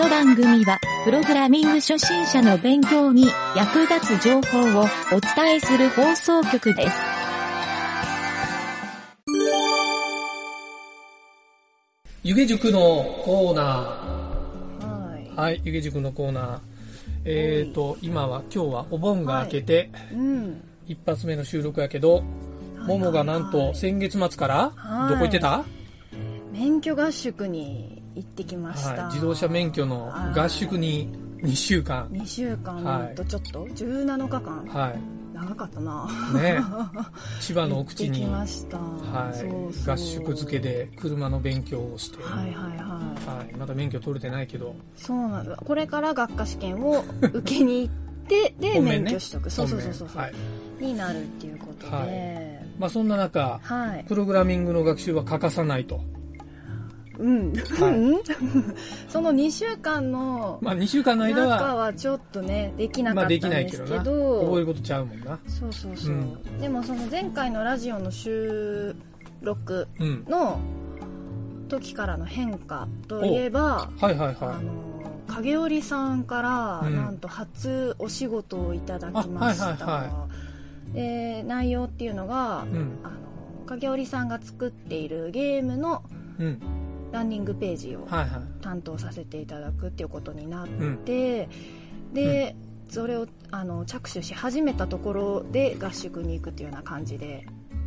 の番組は、プログラミング初心者の勉強に役立つ情報をお伝えする放送局です。湯気塾のコーナはいー。。はい、湯気塾のコーナー。えーと、今は、今日はお盆が明けて、うん。一発目の収録やけど、ももがなんと先月末から、はいどこ行ってた、免許合宿に行ってきました。はい、自動車免許の合宿に2週間。2週はい間とちょっと、17日間？は長かったな。い。ね 千葉の奥地に、合宿漬けで車の勉強をして、はいはいはい。はい、まだ免許取れてないけど、そうなんだ。これから学科試験を 受けに行って、で、ね免許取得。そうそうそうそう。はい。になるっていうことで。ははいまあそんな中、い。プログラミングの学習は欠かさないと。うん。その2週間のまあ2週間の間中は、はちょっとね、できなかまあったんでできないけどすけな。ど、覚えることちゃうもんな。そうそうそう、うんでもその前回のラジオの収録うん。の時からの変化といえばはいはいあはい。の影織さんから、うんなんと初お仕事をいただきました、あはいはいはで内容っていうのが、うん。あの影織さんが作っているゲームのうん。ランニングページを。担当させていただくっていうことになっうん。て、で、それをあの着手し始めたところで合宿に行くっていうような感じで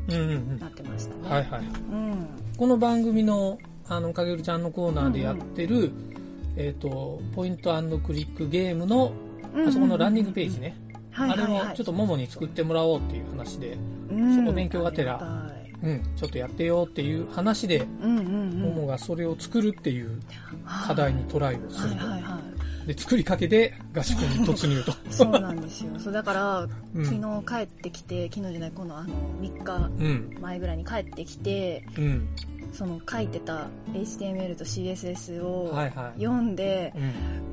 うんうんうんな。ってましたね。はいはい。うん。この番組の、あの、かげるちゃんのコーナーでやってる、えっ、と、ポイントクリックゲームの、あそこのランニングページね。あれをちょっとももに作ってもらおうっていう話で、うん、そこ勉強がてらうん、ちょっとやってよっていう話で、うんうんうん。ももがそれを作るっていう課題にトライをすると。はいはいはい。で、作りかけで合宿に突入と。そうなんですよ。そうだから、うん昨日帰ってきて、昨日じゃない、このあの、3日うん。前ぐらいに帰ってきて、うん。その書いてた HTML と CSS をはいはい。読んで、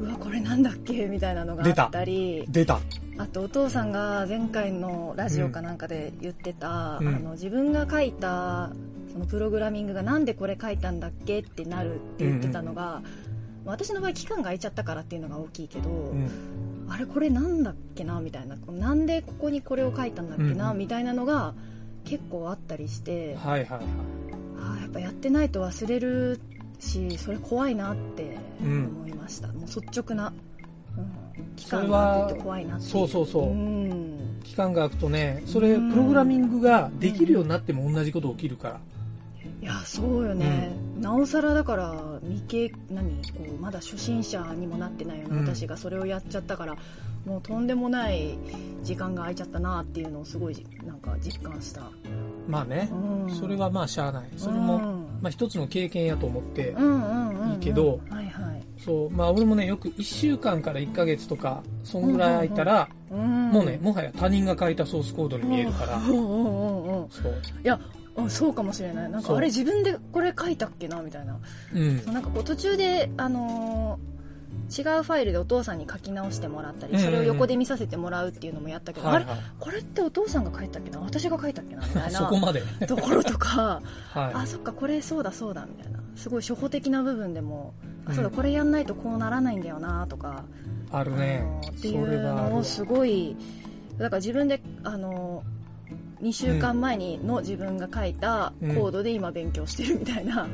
うん。うわ、これなんだっけ？みたいなのがあったり、出た。あとお父さんが前回のラジオかなんかで言ってた、うん。あの自分が書いたそのプログラミングがなんでこれ書いたんだっけ？ってなるって言ってたのが、私の場合期間が空いちゃったからっていうのが大きいけど、うん。あれこれなんだっけな？みたいな。なんでここにこれを書いたんだっけな、うん。みたいなのが結構あったりして、はいはいはい。あーやっぱやってないと忘れるしそれ怖いなってうん。思いました、もう率直な、うん、期間が空くって怖いなっていそうそうそう。うん。期間が空くとね、それ、うん。プログラミングができるようになっても同じこと起きるから。いやそうよね、なおさらだから未経何こうまだ初心者にもなってないようなうん。私がそれをやっちゃったから、もうとんでもない時間が空いちゃったなっていうのをすごいなんか実感した、まあねう、ん、それはまあしゃあない。それも、うん。まあ一つの経験やと思って、うんうんうんうん。いいけど俺もね、よく1週間から1ヶ月とか、そんぐらい空いたら、うんもうね、もはや他人が書いたソースコードに見えるから、うんうんうんうん。そう。いやあそうかもしれない。なんかあれ自分でこれ書いたっけなみたいな。うん。なんかこう途中であのー違うファイルでお父さんに書き直してもらったり、それを横で見させてもらうっていうのもやったけど、あれはいはい。これってお父さんが書いたっけな？私が書いたっけな？みたいなそこまで。ところとか あはそっかこれそうだそうだみたいなすごい初歩的な部分でも、うんあそうだこれやんないとこうならないんだよなとか、い。あるね。っていそうのをすごいだから自分であの2週間前にの自分が書いたコードで今勉強してるみたいな。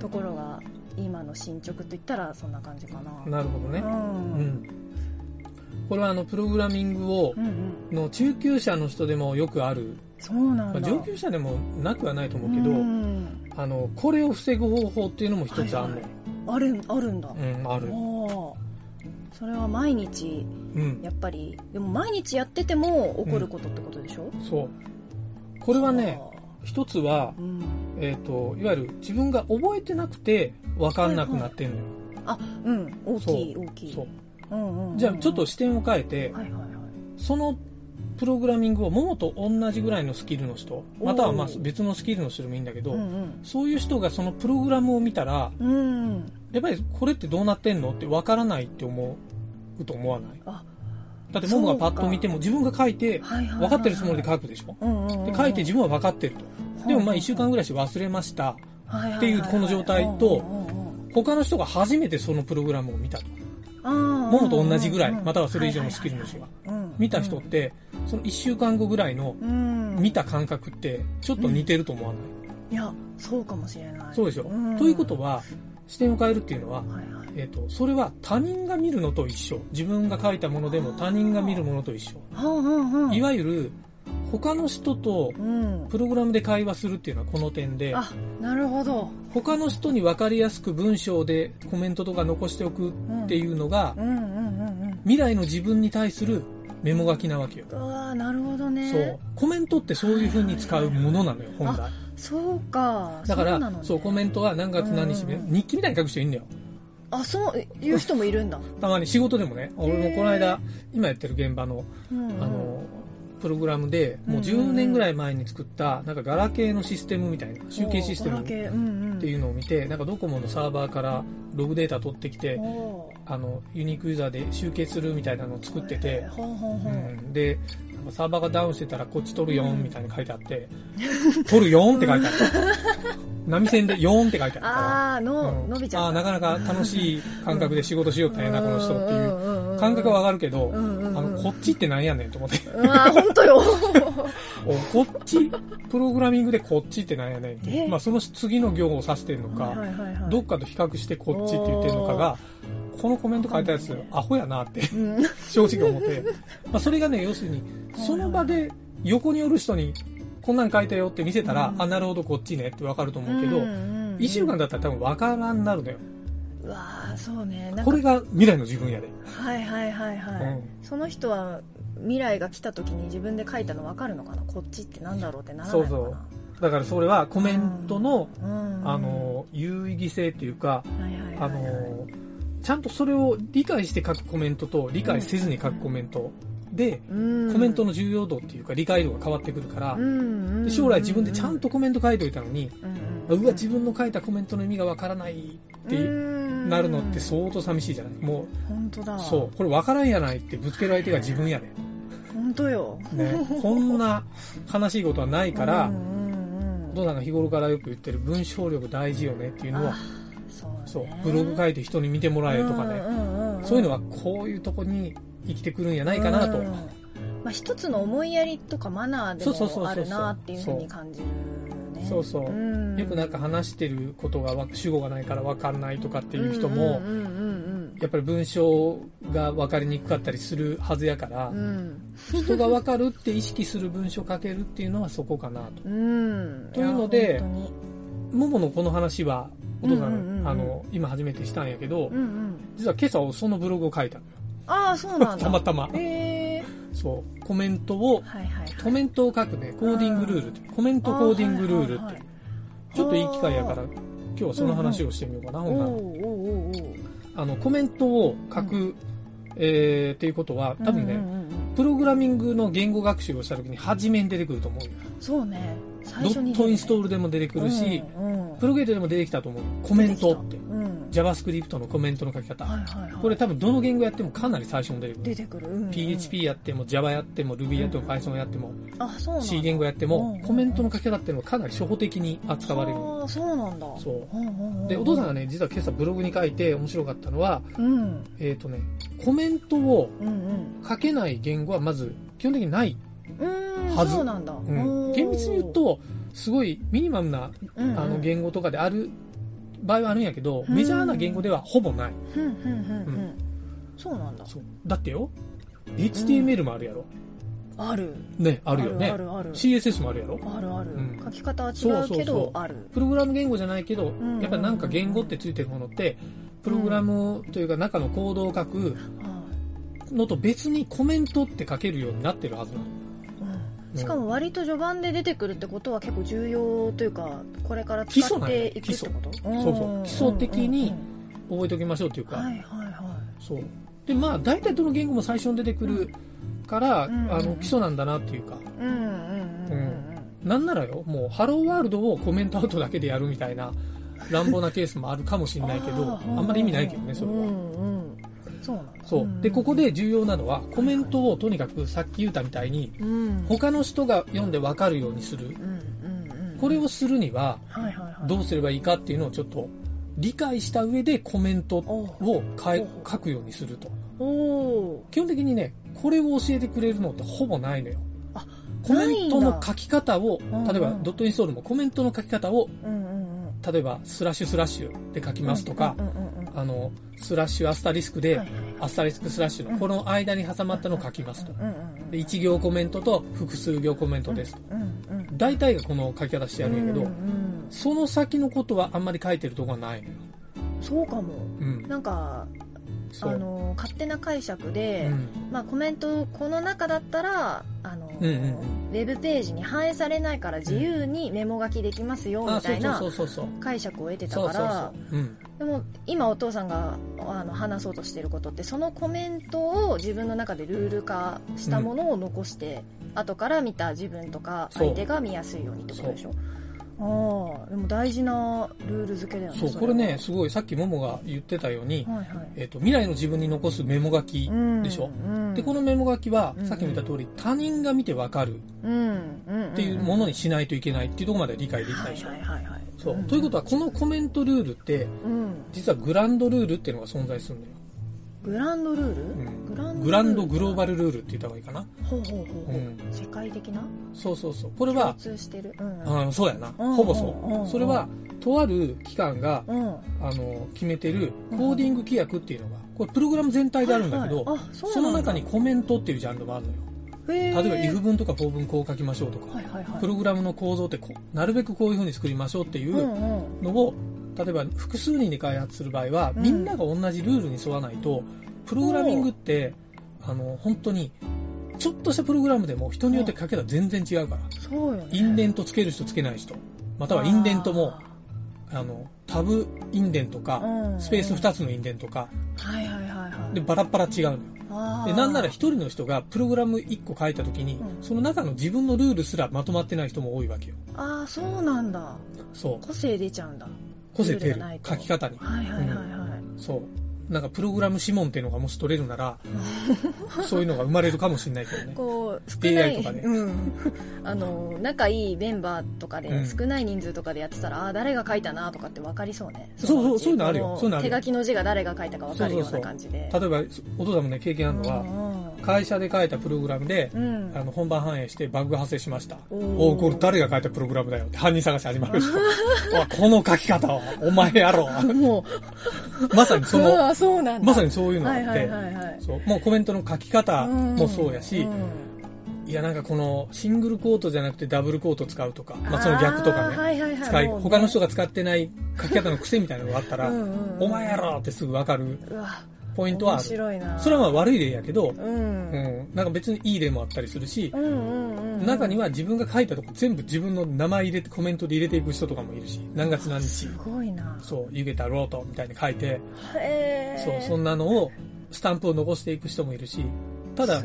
ところが今の進捗といったらそんな感じかな。なるほどね。うんうん。これはあの、プログラミングをう、んうんの中級者の人でもよくある、そうなんだ。まあ、上級者でもなくはないと思うけど、うんあの、これを防ぐ方法っていうのも一つあるのよ。あるあるんだ。うん、ある。それは毎日うん。やっぱりでも毎日やってても起こることってことでしょ、そう。これはね、あ一つはえっ、と、いわゆる自分が覚えてなくて分かんなくなってんのよ。あうん。大きい大きい。そう。うんうんうんうん。じゃあちょっと視点を変えて、はいはいはい。そのプログラミングをももと同じぐらいのスキルの人、またはまあ別のスキルの人でもいいんだけど、うんそういう人がそのプログラムを見たら、うん。うんやっぱりこれってどうなってんのって分からないって思うと思わない？あだってももがパッと見ても自分が書いてはいはいはいはい。分かってるつもりで書くでしょ？うんうんうん。で書いて自分は分かってるとでもまあ1週間ぐらいして忘れました。っっていうこの状態と他の人が初めてそのプログラムを見た。ともものと同じぐらい、またはそれ以上のスキルの人が。見た人って、その1週間後ぐらいのうん。見た感覚って、ちょっと似てると思わない、いやそうかもしれない。そうでしょ、ん。ということは、視点を変えるっていうのは、はいはい。えっ、と、それは他人が見るのと一緒。自分が書いたものでも他人が見るものと一緒。いわゆる、他の人とうん。プログラムで会話するっていうのはこの点で、あなるほど。他の人に分かりやすく文章でコメントとか残しておくっていうのがう、んうんうんうん未来の自分に対するメモ書きなわけよ。うわーなるほどね。そう。コメントってそういう風に使うものなのよ、本来。そうか。だから、そうね。そう、コメントは何月何日で、うん日記みたいに書く人いるんだよ。あそういう人もいるんだ。たまに仕事でもね、俺もこの間、今やってる現場の、うんうん。あの、プログラムで、もう10年ぐらい前に作った、なんかガラケーのシステムみたいな、集計システムっっていうのを見て、なんかドコモのサーバーからログデータ取ってきて、おあの、ユニークユーザーで集計するみたいなのを作ってて、うん。ん、で、サーバーがダウンしてたらこっち取るよんみたいに書いてあって、取るよんって書いてある。波線で4って書いてあるから。ああの、うん。伸びちゃった。あーなかなか楽しい感覚で仕事しよったんやな、この人っていう感覚はわかるけど、こっちってなんやねんと思って。うわ本当よ おこっち、プログラミングでこっちってなんやねんって。え？まあその次の行を指してるのか、どっかと比較してこっちって言ってるのかが、このコメント書いたやつ、アホやなってうん正直思って。まあそれがね、要するに、その場で横におる人に、こんなん書いたよって見せたら、うんあ、なるほどこっちねってわかると思うけど、うんうんうん一週間だったら多分わからんなるのよ。うわーそうね。これが未来の自分やで。はいはいはいはい、うん。その人は未来が来た時に自分で書いたの分かるのかな？こっちってなんだろうってならないのかな？そうだからそれはコメントの、うん。あの、有意義性っていうか、あの、ちゃんとそれを理解して書くコメントと理解せずに書くコメント。で、うん。コメントの重要度っていうか理解度が変わってくるから。将来自分でちゃんとコメント書いておいたのに、うんうわ、自分の書いたコメントの意味がわからないってうんなるのって相当寂しいじゃない？も本当だ。う、そう、これわからんやないってぶつける相手が自分やね。本当よ。ね。こんな悲しいことはないから、お父さんが日頃からよく言ってる文章力大事よねっていうのはあ、そうブログ書いて人に見てもらえとかね、そういうのはこういうとこに生きてくるんやないかなと。うんまあ、一つの思いやりとかマナーでもあるなっていうふうに感じるねそうそう。うん。よくなんか話してることがわ主語がないから分かんないとかっていう人も、やっぱり文章が分かりにくかったりするはずやからうん。う、ん人が分かるって意識する文章書けるっていうのはそこかなと。うん。というのでもものこの話は、お父さん,、うんうんうんあの、今初めてしたんやけど、うんうん。実は今朝そのブログを書いたの。よ。ああそうなんだ。たまたま。へえそう。コメントを、はいはいコメントを書くね、コーディングルールって。いうコメントコーディングルールって。はいはいはい。ちょっといい機会やから、今日はその話をしてみようかな、おほんなら。おおおおあの、コメントを書く、えー、っていうことは、多分ね、うんうんうんプログラミングの言語学習をした時に初めに出てくると思うよ。そうね。最ドットインストールルでも出てくるし、うんうん。プロゲートでも出てきたと思う。よ。コメントって。うん JavaScript のコメントの書き方。これ多分どの言語やってもかなり最初に出てくる。出てくる、うんうん。PHP やっても Java やっても Ruby やっても Python やってもあそう C 言語やってもうんコメントの書き方っていうのはかなり初歩的に扱われる。ああそうなんだ。そう。で、お父さんがね、実は今朝ブログに書いて面白かったのは、うん。えっ、とね、コメントを書けない言語はまず基本的にない。うーんはず。そうなん厳密に言う、と、すごいミニマムなあの言語とかである場合はあるんやけど、うん。メジャーな言語ではほぼない。ふんふんうんん。そうなんだ。そう。だってよ、HTML もあるやろ。ある。ね、あるよね。あるある CSS もあるやろ。あるある、うん。書き方は違うけどある。プログラム言語じゃないけど、んやっぱりなんか言語ってついてるものって、プログラムというか中のコードを書くはいのと別にコメントって書けるようになってるはずなの。うん。しかも割と序盤で出てくるってことは結構重要というかこれから基使っていくってこと？基礎そうそう。基礎的に覚えておきましょうっていうか、はいはいはそう。で、まあ、大体どの言語も最初に出てくるから、うんあの、基礎なんだなっていうか、いうんうんうんうん。なんならよ、もう、ハローワールドをコメントアウトだけでやるみたいな、乱暴なケースもあるかもしれないけど、あんまり意味ないけどね、それは。うんうんそうなんだ。そう。で、ここで重要なのは、コメントをとにかくさっき言ったみたいに、うん。他の人が読んでわかるようにする。これをするには、どうすればいいかっていうのをちょっと理解した上でコメントを書くようにすると。基本的にね、これを教えてくれるのってほぼないのよ。コメントの書き方を、例えばドットインストールもコメントの書き方を、例えばスラッシュスラッシュで書きますとか、あの、スラッシュアスタリスクで、アスタリスクスラッシュのこの間に挟まったのを書きますと。で1行コメントと複数行コメントですと。大体がこの書き方してやるんやけど、その先のことはあんまり書いてるとこはないのよ。そうかも。うん、なんか、あの勝手な解釈で、うん、まあ、コメントこの中だったらあの、うんうんうん、ウェブページに反映されないから自由にメモ書きできますよみたいな解釈を得てたからでも今お父さんがあの話そうとしてることってそのコメントを自分の中でルール化したものを残して、うん、後から見た自分とか相手が見やすいようにってことでしょ？ああでも大事なルール付けだよねそうこれねすごいさっきももが言ってたように、はいはい、えーと、未来の自分に残すメモ書きでしょ、うんうん、でこのメモ書きは、さっきも言った通り他人が見てわかるっていうものにしないといけないっていうところまで理解できたでしょ、はいはいはい。ということはこのコメントルールって、実はグランドルールっていうのが存在するんだよグランドルール、うん、グランドグローバルルールって言った方がいいかな。ほうほうほう、うん、世界的な？そうそうそう。これは共通してる、うん、あそうやな、ほぼそう、それはとある機関が、あの決めてるコーディング規約っていうのがこれプログラム全体であるんだけど、はいはい、その中にコメントっていうジャンルがあるのよ。例えば if 文とか for 文こう書きましょうとか、はいはいはい、プログラムの構造ってなるべくこういうふうに作りましょうっていうのを、例えば複数人で開発する場合は、みんなが同じルールに沿わないとプログラミングって、あの、本当に、ちょっとしたプログラムでも人によって書けたら全然違うから。そうよね。インデントつける人つけない人。またはインデントも、あの、タブインデントか、スペース2つのインデントか。はいはいはいはい。で、バラバラ違うのよ。で、なんなら一人の人がプログラム1個書いた時に、うん、その中の自分のルールすらまとまってない人も多いわけよ。ああ、そうなんだ。そう。個性出ちゃうんだ。個性出る。書き方に。はいはいはいはい。うん、そう。なんかプログラム指紋っていうのがもし取れるなら、そういうのが生まれるかもしれないけどね。こう。AI とかね。うん。あの、仲いいメンバーとかで、少ない人数とかでやってたら、ああ、誰が書いたなとかって分かりそうね。そうそう、そういうのあるよ。そういうのある手書きの字が誰が書いたか分かるような感じで。そうそうそう例えば、お父さんもね、経験あるのは、会社で書いたプログラムで、うん、あの本番反映してバグが発生しました。おおこれ誰が書いたプログラムだよって犯人探し始まる人。この書き方は、お前やろ。もう、まさにその、そうまさにそういうのがあって、はいはいはいそう。もうコメントの書き方もそうやし、いやなんかこのシングルコートじゃなくてダブルコート使うとか、まあその逆とかね、はいはいはい、使い、他の人が使ってない書き方の癖みたいなのがあったら、うんうん、お前やろってすぐわかるポイントはある。それはまあ悪い例やけど、うん、うん、なんか別にいい例もあったりするし、うんうんうん、中には自分が書いたとこ全部自分の名前入れて、コメントで入れていく人とかもいるし、何月何日。すごいな。そう、湯げたロートみたいに書いて、そう、そんなのを、スタンプを残していく人もいるし、ただ、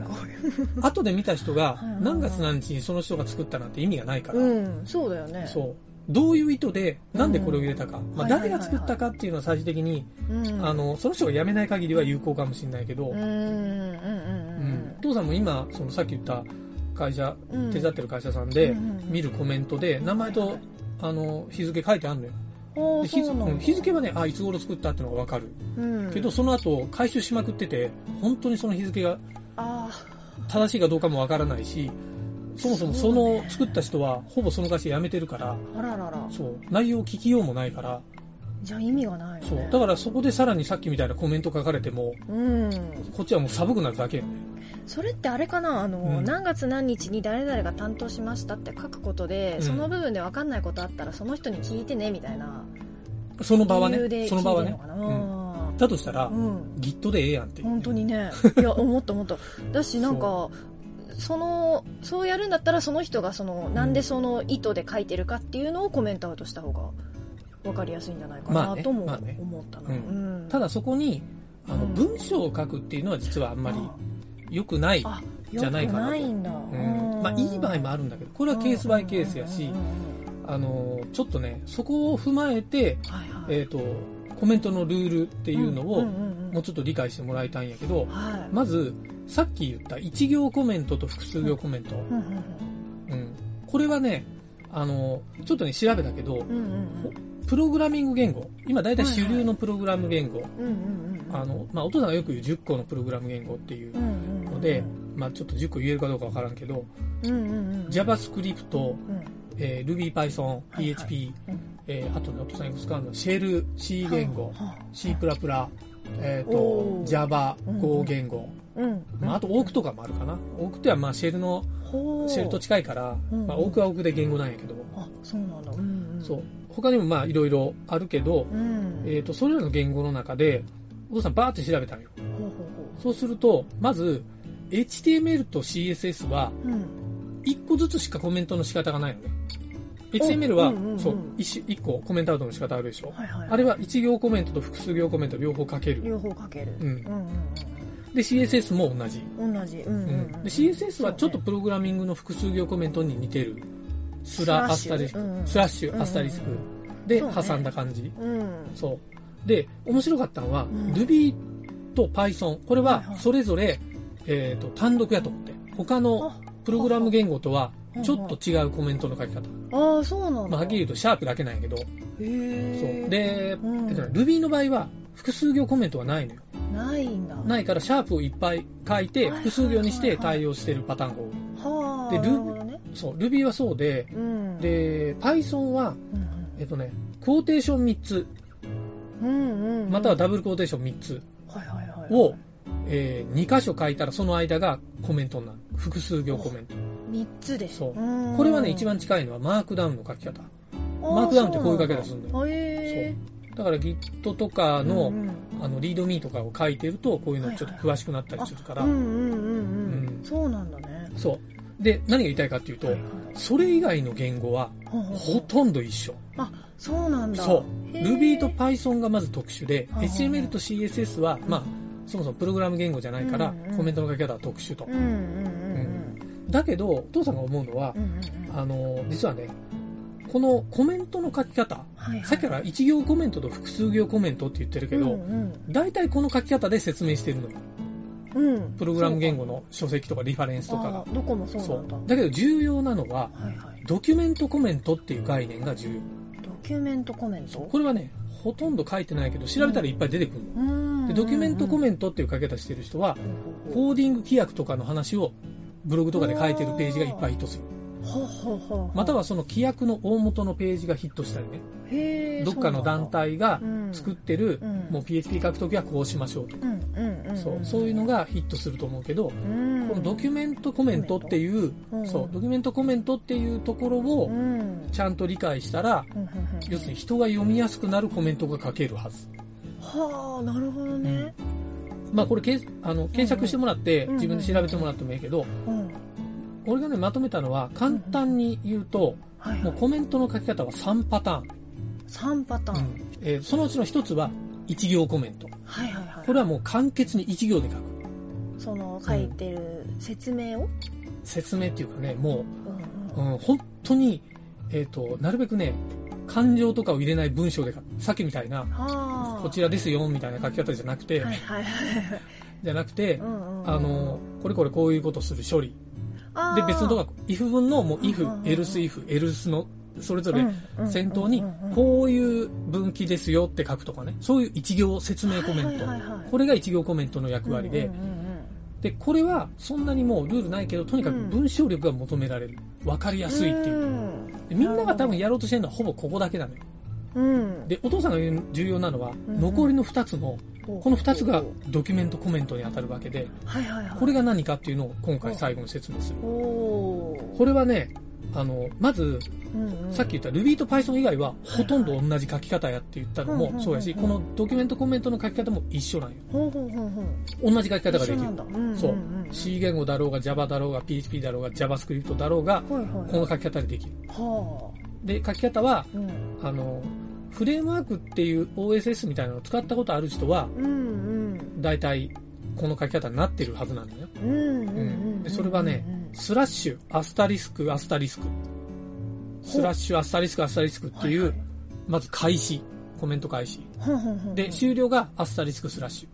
後で見た人が、何月何日にその人が作ったなんて意味がないから。うん、そうだよね。そう。どういう意図で、なんでこれを入れたか、まあ、誰が作ったかっていうのは最終的に、あの、その人が辞めない限りは有効かもしれないけど、うん、父さんも今、そのさっき言った会社、手伝ってる会社さんで見るコメントで、名前と、あの、日付書いてあるのよ。日日付はね、あ、いつ頃作ったっていうのがわかる。うん、けど、その後、回収しまくってて、本当にその日付が、正しいかどうかもわからないし、そもそもその作った人はほぼその会社辞めてるから、あららら。そう、内容聞きようもないから、じゃあ意味がない、ね、そう。だからそこでさらにさっきみたいなコメント書かれても、うん。こっちはもう寒くなるだけよね。それってあれかな？あの、うん、何月何日に誰々が担当しましたって書くことで、うん、その部分で分かんないことあったらその人に聞いてねみたいな。その場はね。その場はね。うん、だとしたら、うん、Git でええやんって本当にね。いや、思った思った。だし、なんか、そのそうやるんだったらその人がそのなんでその意図で書いてるかっていうのをコメントアウトした方が分かりやすいんじゃないかなとも思ったな、ただそこにあの文章を書くっていうのは実はあんまり良くないじゃないかなと、うん。まあ、いい場合もあるんだけどこれはケースバイケースやし、あのちょっとねそこを踏まえて、えっ、ー、とコメントのルールっていうのをもうちょっと理解してもらいたいんやけど、はい、まずさっき言った1行コメントと複数行コメント。うん。これはね、あの、ちょっとね、調べたけど、うんうんプログラミング言語、今大体主流のプログラム言語、あの、まあ、お父さんがよく言う10個のプログラム言語っていうので、まあ、ちょっと10個言えるかどうかわからんけど、JavaScript、うん。えー、Ruby、Python、PHP、えー、あとね、お父さんいくつかあるの、シェル、C 言語、C++、えっ、ー、と、Java、Go 言語、うんまあ、あとオークとかもあるかな。オークってはまあシェルの、シェルと近いから、まあ、オークはオークで言語なんやけど。あ、そうなんだ。そう。他にもまあいろいろあるけど、えっ、と、それらの言語の中で、お父さんバーって調べたんよ。そうすると、まず、HTML と CSS は、1個ずつしかコメントの仕方がないのね。HTML は、そう、1個コメントアウトの仕方あるでしょ。はいはいはい、あれは1行コメントと複数行コメント両方書ける。両方書ける。うん。うんうんで、CSS も同じ。同じ。うん、うん、で、CSS はちょっとプログラミングの複数行コメントに似てる。スラ、アスタリスク、スラッシュ、アスタリスク。で、挟んだ感じ。うん。そう。で、面白かったのは、Ruby と Python。これは、それぞれ、えっと、単独やと思って。他のプログラム言語とは、ちょっと違うコメントの書き方。ああ、そうなんだ。まあ、はっきり言うと、シャープだけなんやけど。へそう。で、うん、Ruby の場合は、複数行コメントはないのよ。ないんだ。ないから、シャープをいっぱい書いて、複数行にして対応してるパターンが多い。はあ。で、Ruby、ね、そう、Ruby はそうで、うん、で、Python は、えっとね、クォーテーション3つ、うんうん、またはダブルクォーテーション3つを、えー、2箇所書いたらその間がコメントになる。複数行コメント。3つでそう。これはね、一番近いのはマークダウンの書き方。マークダウンってこういう書き方するんだよ。へそう。だから Git とかの、うんうん、あの、リードミーとかを書いてると、こういうのちょっと詳しくなったりするから。うんうんうんうん。そうなんだね。そう。で、何が言いたいかっていうと、はいはい、それ以外の言語は、ほとんど一緒。あ、そうなんだ。そう。Ruby と Python がまず特殊で、HTML と CSS は、まあ、そもそもプログラム言語じゃないから、コメントの書き方は特殊と。だけど、お父さんが思うのは、あの、実はね、このコメントの書き方、はいはい、さっきから1行コメントと複数行コメントって言ってるけど、うんうん、大体この書き方で説明してるのよ。うん、プログラム言語の書籍とかリファレンスとかが。どこもそうなんだ。だけど重要なのは、はいはい、ドキュメントコメントっていう概念が重要。ドキュメントコメント？これはね、ほとんど書いてないけど、調べたらいっぱい出てくるの。でドキュメントコメントっていう書き方してる人は、コーディング規約とかの話をブログとかで書いてるページがいっぱいヒットする。またはその規約の大元のページがヒットしたりね。どっかの団体が作ってる、もう PHP 書くときはこうしましょうとか。そう、そういうのがヒットすると思うけど、このドキュメントコメントっていう、そう、ドキュメントコメントっていうところをちゃんと理解したら、要するに人が読みやすくなるコメントが書けるはず。はあ、なるほどね。まあこれけあの検索してもらって自分で調べてもらってもいいけど、俺がねまとめたのは簡単に言うと、もうコメントの書き方は3パターン。3パターン、うん。えー、そのうちの1つは1行コメント。はいはいはい。これはもう簡潔に1行で書く。その書いてる説明を、うん、説明っていうかね、もう、うん、うん、本当に、えっ、ー、と、なるべくね、感情とかを入れない文章で。さっきみたいな、こちらですよ、みたいな書き方じゃなくて、はいはいはい、じゃなくて、うんうん、あの、これこれこういうことする処理。で、別のとこ if 文のもう if、else if、else のそれぞれ先頭にこういう分岐ですよって書くとかね、そういう一行説明コメント。これが一行コメントの役割で、で、これはそんなにもうルールないけど、とにかく文章力が求められる。わかりやすいっていう。みんなが多分やろうとしてるのはほぼここだけなのよ。うん、で、お父さんが言う重要なのは、残りの2つの、この2つがドキュメントコメントに当たるわけで、これが何かっていうのを今回最後に説明する。これはね、あの、まず、うんうん、さっき言った Ruby と Python 以外はほとんど同じ書き方やって言ったのもそうやし、このドキュメントコメントの書き方も一緒なんよ。同じ書き方ができる。そう。C 言語だろうが Java だろうが PHP だろうが JavaScript だろうが、この書き方でできる。で、書き方は、あの、フレームワークっていう OSS みたいなのを使ったことある人は、大体この書き方になってるはずなんだよ。でそれはね、スラッシュ、アスタリスク、アスタリスク。スラッシュ、アスタリスク、アスタリスクっていう、はいはい、まず開始。コメント開始。で、終了がアスタリスクスラッシ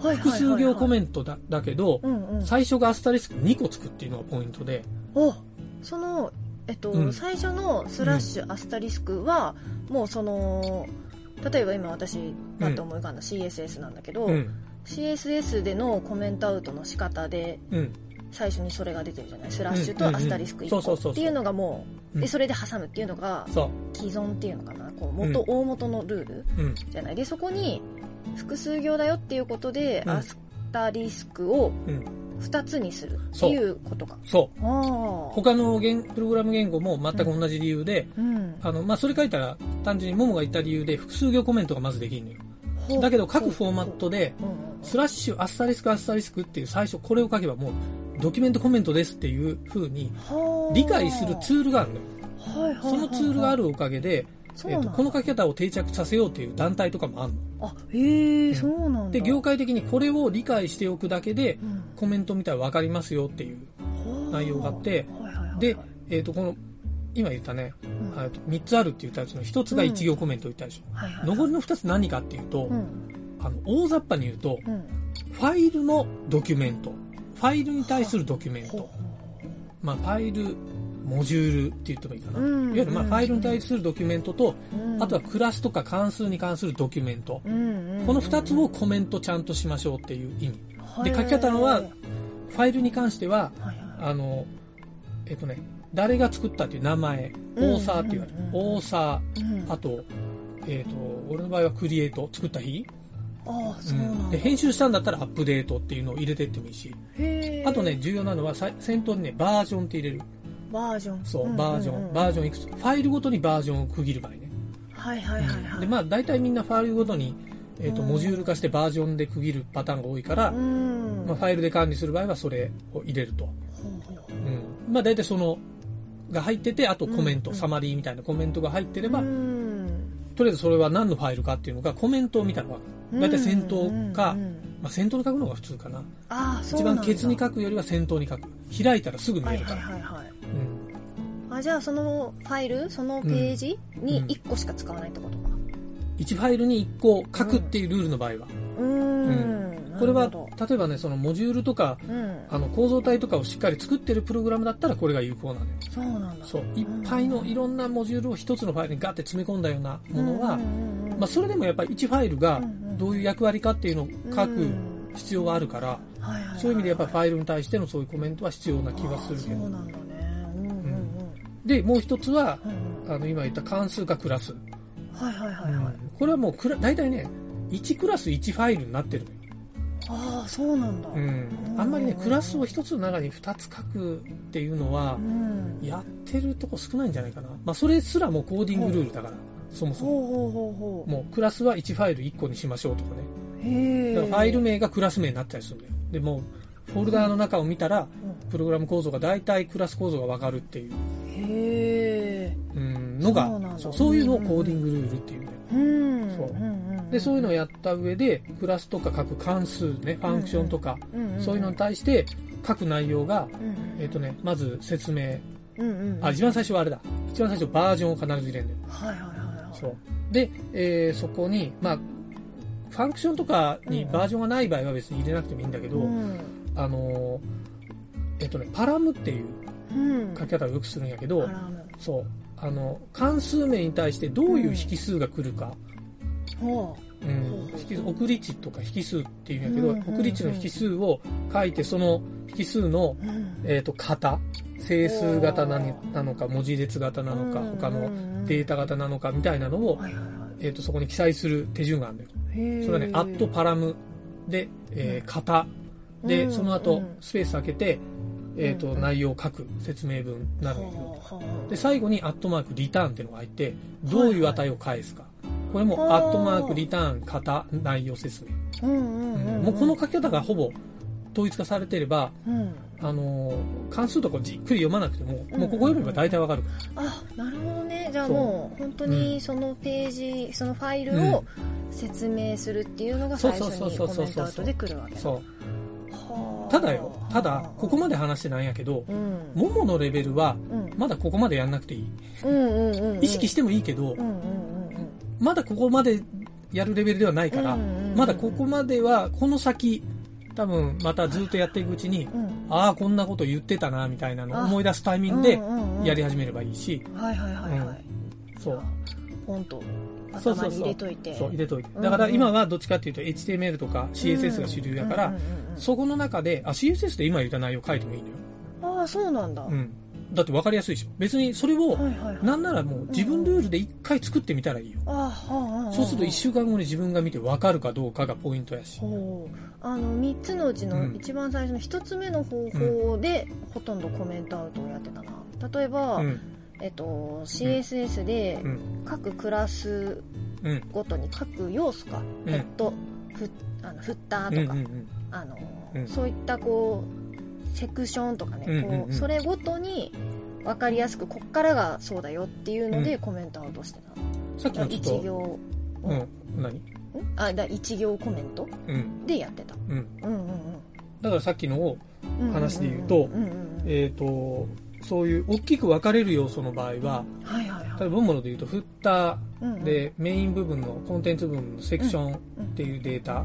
ュ。はい、複数行コメントだだけど、うんうん、最初がアスタリスク2個つくっていうのがポイントで。おそのえっと、うん、最初のスラッシュ、アスタリスクは、もうその、例えば今私、パッと思い浮かん。だ CSS なんだけど、うん、CSS でのコメントアウトの仕方で、最初にそれが出てるじゃない？スラッシュとアスタリスク1個っていうのがもう、で、それで挟むっていうのが、既存っていうのかな、こう元、大元のルールじゃない？で、そこに、複数行だよっていうことで、アスタリスクを2つにするっていうことか。そう。他の言プログラム言語も全く同じ理由で、うん、あの、まあ、それ書いたら単純にモモが言った理由で複数行コメントがまずできるのよ。だけど各フォーマットで、スラッシュ、アスタリスク、アスタリスクっていう最初これを書けばもうドキュメントコメントですっていう風に理解するツールがあるのよ。そのツールがあるおかげで、えーと、この書き方を定着させようという団体とかもあるの。あ、へえ、そうなんだ。で、業界的にこれを理解しておくだけで、コメント見たら分かりますよっていう内容があって、で、えっ、ー、と、この、今言ったね、うん、3つあるって言ったやつの1つが1行コメントを言ったでしょ。残りの2つ何かっていうと、うん、あの、大雑把に言うと、うん、ファイルのドキュメント、ファイルに対するドキュメント、まあ、ファイルモジュールって言ってもいいかな。いわゆるまあファイルに対するドキュメントと、あとはクラスとか関数に関するドキュメント。この二つをコメントちゃんとしましょうっていう意味。で、書き方のは、ファイルに関しては、あの、えっとね、誰が作ったっていう名前、オーサーって言われる。オーサー、あと、えっ、と、俺の場合はクリエイト、作った日ああ、そうなんで、編集したんだったらアップデートっていうのを入れてってもいいし。あとね、重要なのは、先頭にね、バージョンって入れる。バージョン。そう、バージョン。バージョンいくつ？ファイルごとにバージョンを区切る場合ね。はいはいはい、はい、で、まあ大体みんなファイルごとに、えっ、ー、と、モジュール化してバージョンで区切るパターンが多いから、まあファイルで管理する場合はそれを入れると。うん。まあ大体その、が入ってて、あとコメント、サマリーみたいなコメントが入ってれば、とりあえずそれは何のファイルかっていうのがコメントを見たら分かる。大体先頭か、まあ、先頭に書くのが普通かな。一番ケツに書くよりは先頭に書く。開いたらすぐ見えるから。はいはいはい、あじゃあそのファイルそのページに1個しか使わないってことか、うん、1ファイルに1個書くっていうルールの場合は、うん、うん。これは例えばねそのモジュールとか、うん、あの構造体とかをしっかり作ってるプログラムだったらこれが有効なのよ。そうなんだ。そう。いっぱいのいろんなモジュールを1つのファイルにガッて詰め込んだようなものは、まあ、それでもやっぱり1ファイルがどういう役割かっていうのを書く必要があるから、そういう意味でやっぱファイルに対してのそういうコメントは必要な気がするけど。で、もう一つは、あの、今言った関数かクラス。はいはいはいはい。これはもう大体ね、1クラス1ファイルになってるああ、そうなんだ。うん。あんまりね、クラスを一つの中に2つ書くっていうのは、やってるとこ少ないんじゃないかな。まあ、それすらもコーディングルールだから、そもそも。ほうほうほうもう、クラスは1ファイル1個にしましょうとかね。へだからファイル名がクラス名になったりするんだよ。でも、フォルダーの中を見たら、プログラム構造が大体クラス構造がわかるっていう。へうん、のがそうそういうのをコーディングルールっていうんだよ。うん、そうでそういうのをやった上でクラスとか書く関数ねファンクションとか、そういうのに対して書く内容が、えっ、ー、とねまず説明、あ一番最初はあれだ。一番最初バージョンを必ず入れるんだよ。はいはいはい、はい、そう。で、えー、そこにまあファンクションとかにバージョンがない場合は別に入れなくてもいいんだけど、うん、あのえっ、ー、とねパラムっていう書き方をよくするんやけど、そう。あの、関数名に対してどういう引数が来るか。うん、うん、送り値とか引数っていうんやけど、うんうんうん、送り値の引数を書いて、その引数の、うん、えっ、ー、と、型、整数型なのか、文字列型なのか、他のデータ型なのかみたいなのを、えっ、ー、と、そこに記載する手順があるんだよ。それはね、アットパラムで、えー、型。で、その後、スペース開けて、えっ、ー、と、内容を書く説明文になるんだけど、で、最後にアットマークリターンっていうのが入って、どういう値を返すか。これもアットマークリターン型内容説明。もうこの書き方がほぼ統一化されてれば、うん、あの関数とかじっくり読まなくても、もうここ読めば大体わかる。あなるほどね。じゃあもう本当にそのページ、うん、そのファイルを説明するっていうのが最初にコメントアウトで来るわけそう。ただよ、ただ、ここまで話してないんやけど、うん、もものレベルは、まだここまでやんなくていい。意識してもいいけど、まだここまでやるレベルではないから、まだここまでは、この先、多分またずっとやっていくうちに、うん、ああこんなこと言ってたなみたいなのを思い出すタイミングでやり始めればいいし、はいはいはいはい、そう。ポンと頭に入れといて。そう入れといて。だから今はどっちかっていうと HTML とか CSS が主流だから、そこの中であ CSS で今言った内容書いてもいいのよ。ああそうなんだ、うんだって分かりやすいでし。ょ別にそれを、なんならもう自分ルールで一回作ってみたらいいよ、そうすると1週間後に自分が見て分かるかどうかがポイントやし。あの3つのうちの一番最初の1つ目の方法で、ほとんどコメントアウトをやってたな。例えば、うん、えっと、CSS で各クラスごとに各要素か、ヘッドフあのフッターとか、あのそういったこうセクションとかね、うんうんうん、こうそれごとに分かりやすくこっからがそうだよっていうのでコメントアウトしてた、うん、さっきの一行、うん、何？あだ一行コメントでやってた、うん、うんうんうん。だからさっきの話で言うと、えっ、とそういう大きく分かれる要素の場合は、はいはいはい、例えば文物で言うとフッターで、うんうん、メイン部分のコンテンツ部分のセクションっていうデータ、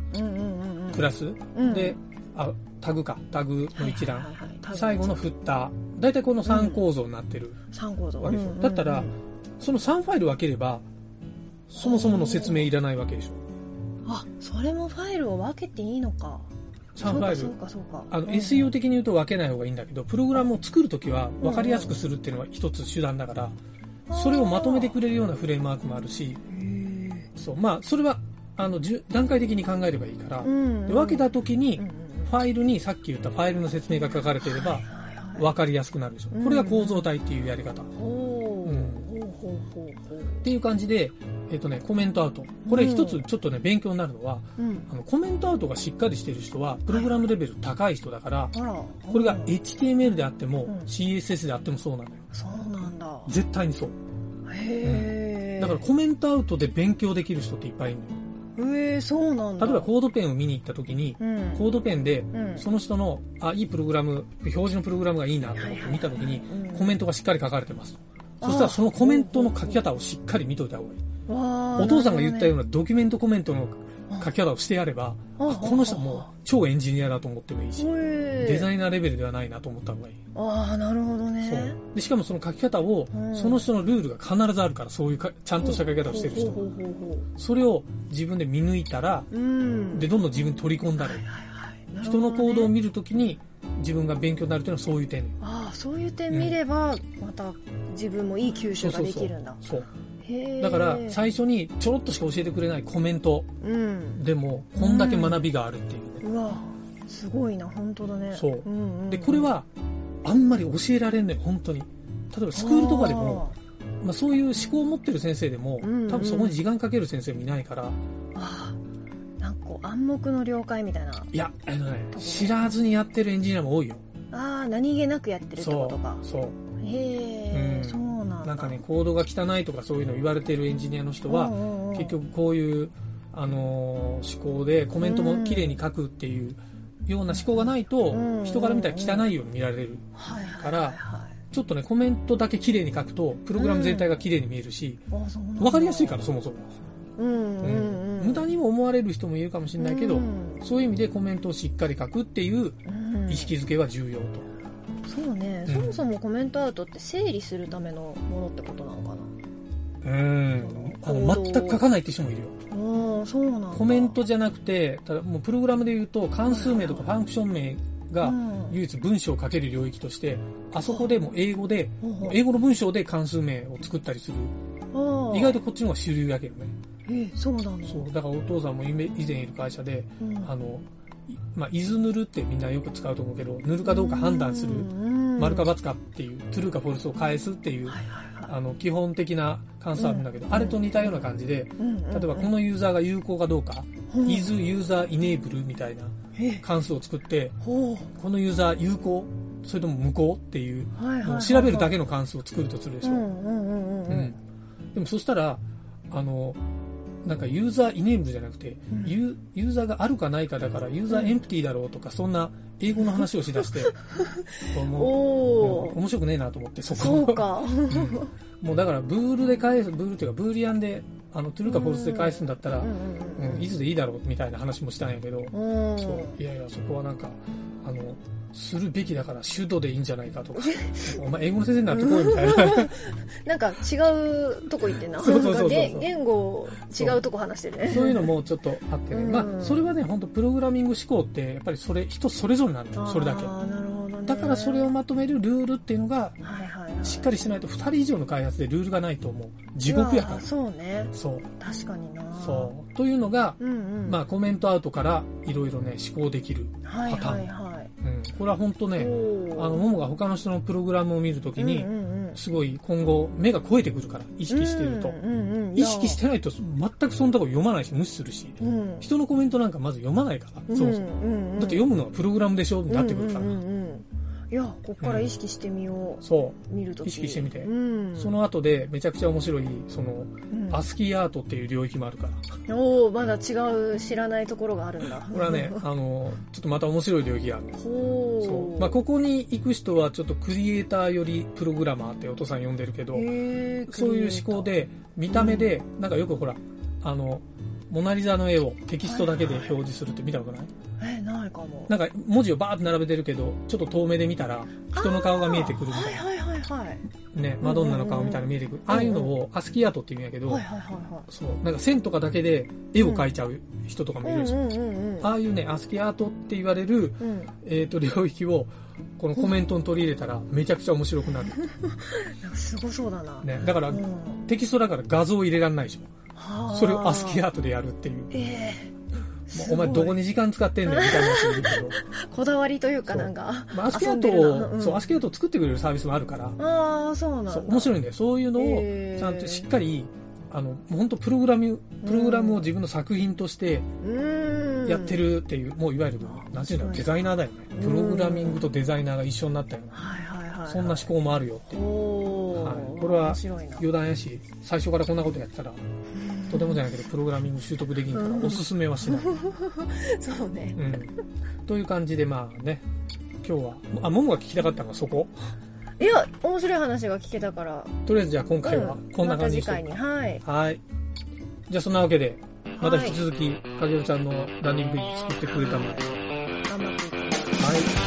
クラス、であタグか。タグの一覧、最後のフッター大体この3構造になってる。3構造。わけでしょ、だったらその3ファイル分ければそもそもの説明いらないわけでしょ。あそれもファイルを分けていいのか。3ファイル。あの SEO 的に言うと分けない方がいいんだけどプログラムを作るときは分かりやすくするっていうのは一つ手段だからそれをまとめてくれるようなフレームワークもあるしそう。まあそれはあの段階的に考えればいいから、で分けたときに、ファイルにさっき言ったファイルの説明が書かれていれば分かりやすくなるでしょ、これが構造体っていうやり方、っていう感じで、えっとね、コメントアウト。これ一つちょっとね勉強になるのは、あのコメントアウトがしっかりしてる人はプログラムレベル高い人だから、これが HTML であっても、CSS であってもそうなのよ。そうなんだ。絶対にそう。へえ、だからコメントアウトで勉強できる人っていっぱいいるのよえー、そうなんだ。例えばコードペンを見に行った時に、うん、コードペンで、その人のあいいプログラム表示のプログラムがいいなと思って見た時に、コメントがしっかり書かれてます。そしたらそのコメントの書き方をしっかり見といた方がいい。お父さんが言ったようなドキュメントコメントの書き方をしてやれば、あこの人もう超エンジニアだと思ってもいいし、デザイナーレベルではないなと思った方がいい。ああ、なるほどね。そう。で。しかもその書き方を、その人のルールが必ずあるから、そういうかちゃんとした書き方をしてる人。それを自分で見抜いたら、で、どんどん自分に取り込んだら、人の行動を見るときに、自分が勉強になるというのはそういう点。ああそういう点見れば、また自分もいい吸収ができるんだ。そうだから最初にちょろっとしか教えてくれないコメントでもこんだけ学びがあるっていう、ね、うわすごいな本当だね。そう、うんうん、でこれはあんまり教えられんね本当に。例えばスクールとかでもまあ、そういう思考を持ってる先生でも、うんうん、多分そこに時間かける先生もいないから。ああなんかこう暗黙の了解みたいな。いやあのね知らずにやってるエンジニアも多いよ。ああ何気なくやってるってことか。そうへえ、うん、そうなんかね、コードが汚いとかそういうの言われてるエンジニアの人は、結局こういう、あのー、思考でコメントも綺麗に書くっていうような思考がないと、人から見たら汚いように見られる。から、ちょっとね、コメントだけ綺麗に書くと、プログラム全体が綺麗に見えるし、わかりやすいから、そもそも。無駄にも思われる人もいるかもしれないけど、そういう意味でコメントをしっかり書くっていう意識づけは重要と。そうね、うん、そもそもコメントアウトって整理するためのものってことなのかな？うんあの全く書かないって人もいるよ。あそうなんコメントじゃなくてただもうプログラムで言うと関数名とかファンクション名が唯一文章を書ける領域として、あそこでも英語で、英語の文章で関数名を作ったりする。意外とこっちの方が主流やけどね。えそうなのそう、だからお父さんも以前いる会社で、うん、あの、まあ、伊豆塗るってみんなよく使うと思うけど、塗るかどうか判断する、丸か×かっていう、トゥルーかフォルスを返すっていう、あの、基本的な関数あるんだけど、あれと似たような感じで、例えばこのユーザーが有効かどうか、is user enable みたいな関数を作って、このユーザー有効それとも無効っていう、調べるだけの関数を作るとするでしょ。でもそしたら、あの、なんかユーザーイネームじゃなくて、うん、ユーザーがあるかないかだからユーザーエンプティだろうとか、そんな英語の話をしだして、もう面白くねえなと思って、そこ。そうか、うん、もうだからブールで返す、ブールっていうかブーリアンであの、トゥルーかフォルスで返すんだったら、うん、いつでいいだろうみたいな話もしたんやけど、そう、いやいや、そこはなんか、あの、するべきだから手動でいいんじゃないかとか、お前英語の先生になってこいみたいな。なんか違うとこ行ってな。そうそうそう言語違うとこ話してるね。そういうのもちょっとあってね。まあ、それはね、本当プログラミング思考って、やっぱりそれ、人それぞれなんだよ、それだけ。なるほど、ね、だからそれをまとめるルールっていうのが、はいはいしっかりしないと2人以上の開発でルールがないともう。地獄やから。そうね。そう。確かにな。そう。というのが、うんうん、まあ、コメントアウトからいろいろね思考できるパターン、はいはいはい、うん、これは本当ねあのももが他の人のプログラムを見るときに、すごい今後目が超えてくるから意識してると、意識してないと全くそのとこ読まないし無視するし、うん、人のコメントなんかまず読まないから、そうそだって読むのはプログラムでしょ？になってくるから、いやこっから意識してみよう、うん、そう。見ると意識してみて、うん、その後でめちゃくちゃ面白いその、うん、アスキーアートっていう領域もあるから。おおまだ違う知らないところがあるんだ。これはね あのちょっとまた面白い領域があるそう、まあ、ここに行く人はちょっとクリエイターよりプログラマーってお父さん呼んでるけどそういう思考で見た目で、なんかよくほらあのモナリザの絵をテキストだけで表示するって見たことない、えないかも。なんか文字をバーって並べてるけどちょっと遠目で見たら人の顔が見えてくるみたいな。はいはいはいはい。ねマドンナの顔みたいな見えてくる、ああいうのをアスキーアートって言うんやけど、はいはいはいはい、そうなんか線とかだけで絵を描いちゃう人とかもいるでしょ、うんうんうんうん、ああいうねアスキーアートって言われる、うん、えーと、領域をこのコメントに取り入れたらめちゃくちゃ面白くなる。なんかすごそうだな、ね、だから、うん、テキストだから画像入れられないでしょそれをアスキーアートでやるっていう、えーお前どこに時間使ってんねんみたいな話けど。こだわりというかなんか。まあ、アスケートを、うん、そう、アスケートを作ってくれるサービスもあるから。ああ、そうなんだ。面白いんだよ。そういうのを、ちゃんとしっかり、あの、本当プログラム、プログラムを自分の作品として、やってるっていう、もういわゆる、なんていうの、デザイナーだよね。プログラミングとデザイナーが一緒になったような。はいはいはい。そんな思考もあるよっていう。はい。これは余談やし、最初からこんなことやったら、とてもじゃないけどプログラミング習得できんからおすすめはしない、そうね、うん、という感じでまあね今日はあももが聞きたかったのはそこ。いや面白い話が聞けたから。とりあえずじゃあ今回はこんな感じにして、う。ん、ま、はい。はい。じゃあそんなわけでまた引き続き、かげるちゃんのランニングページ作ってくれたので。頑張っていきますはい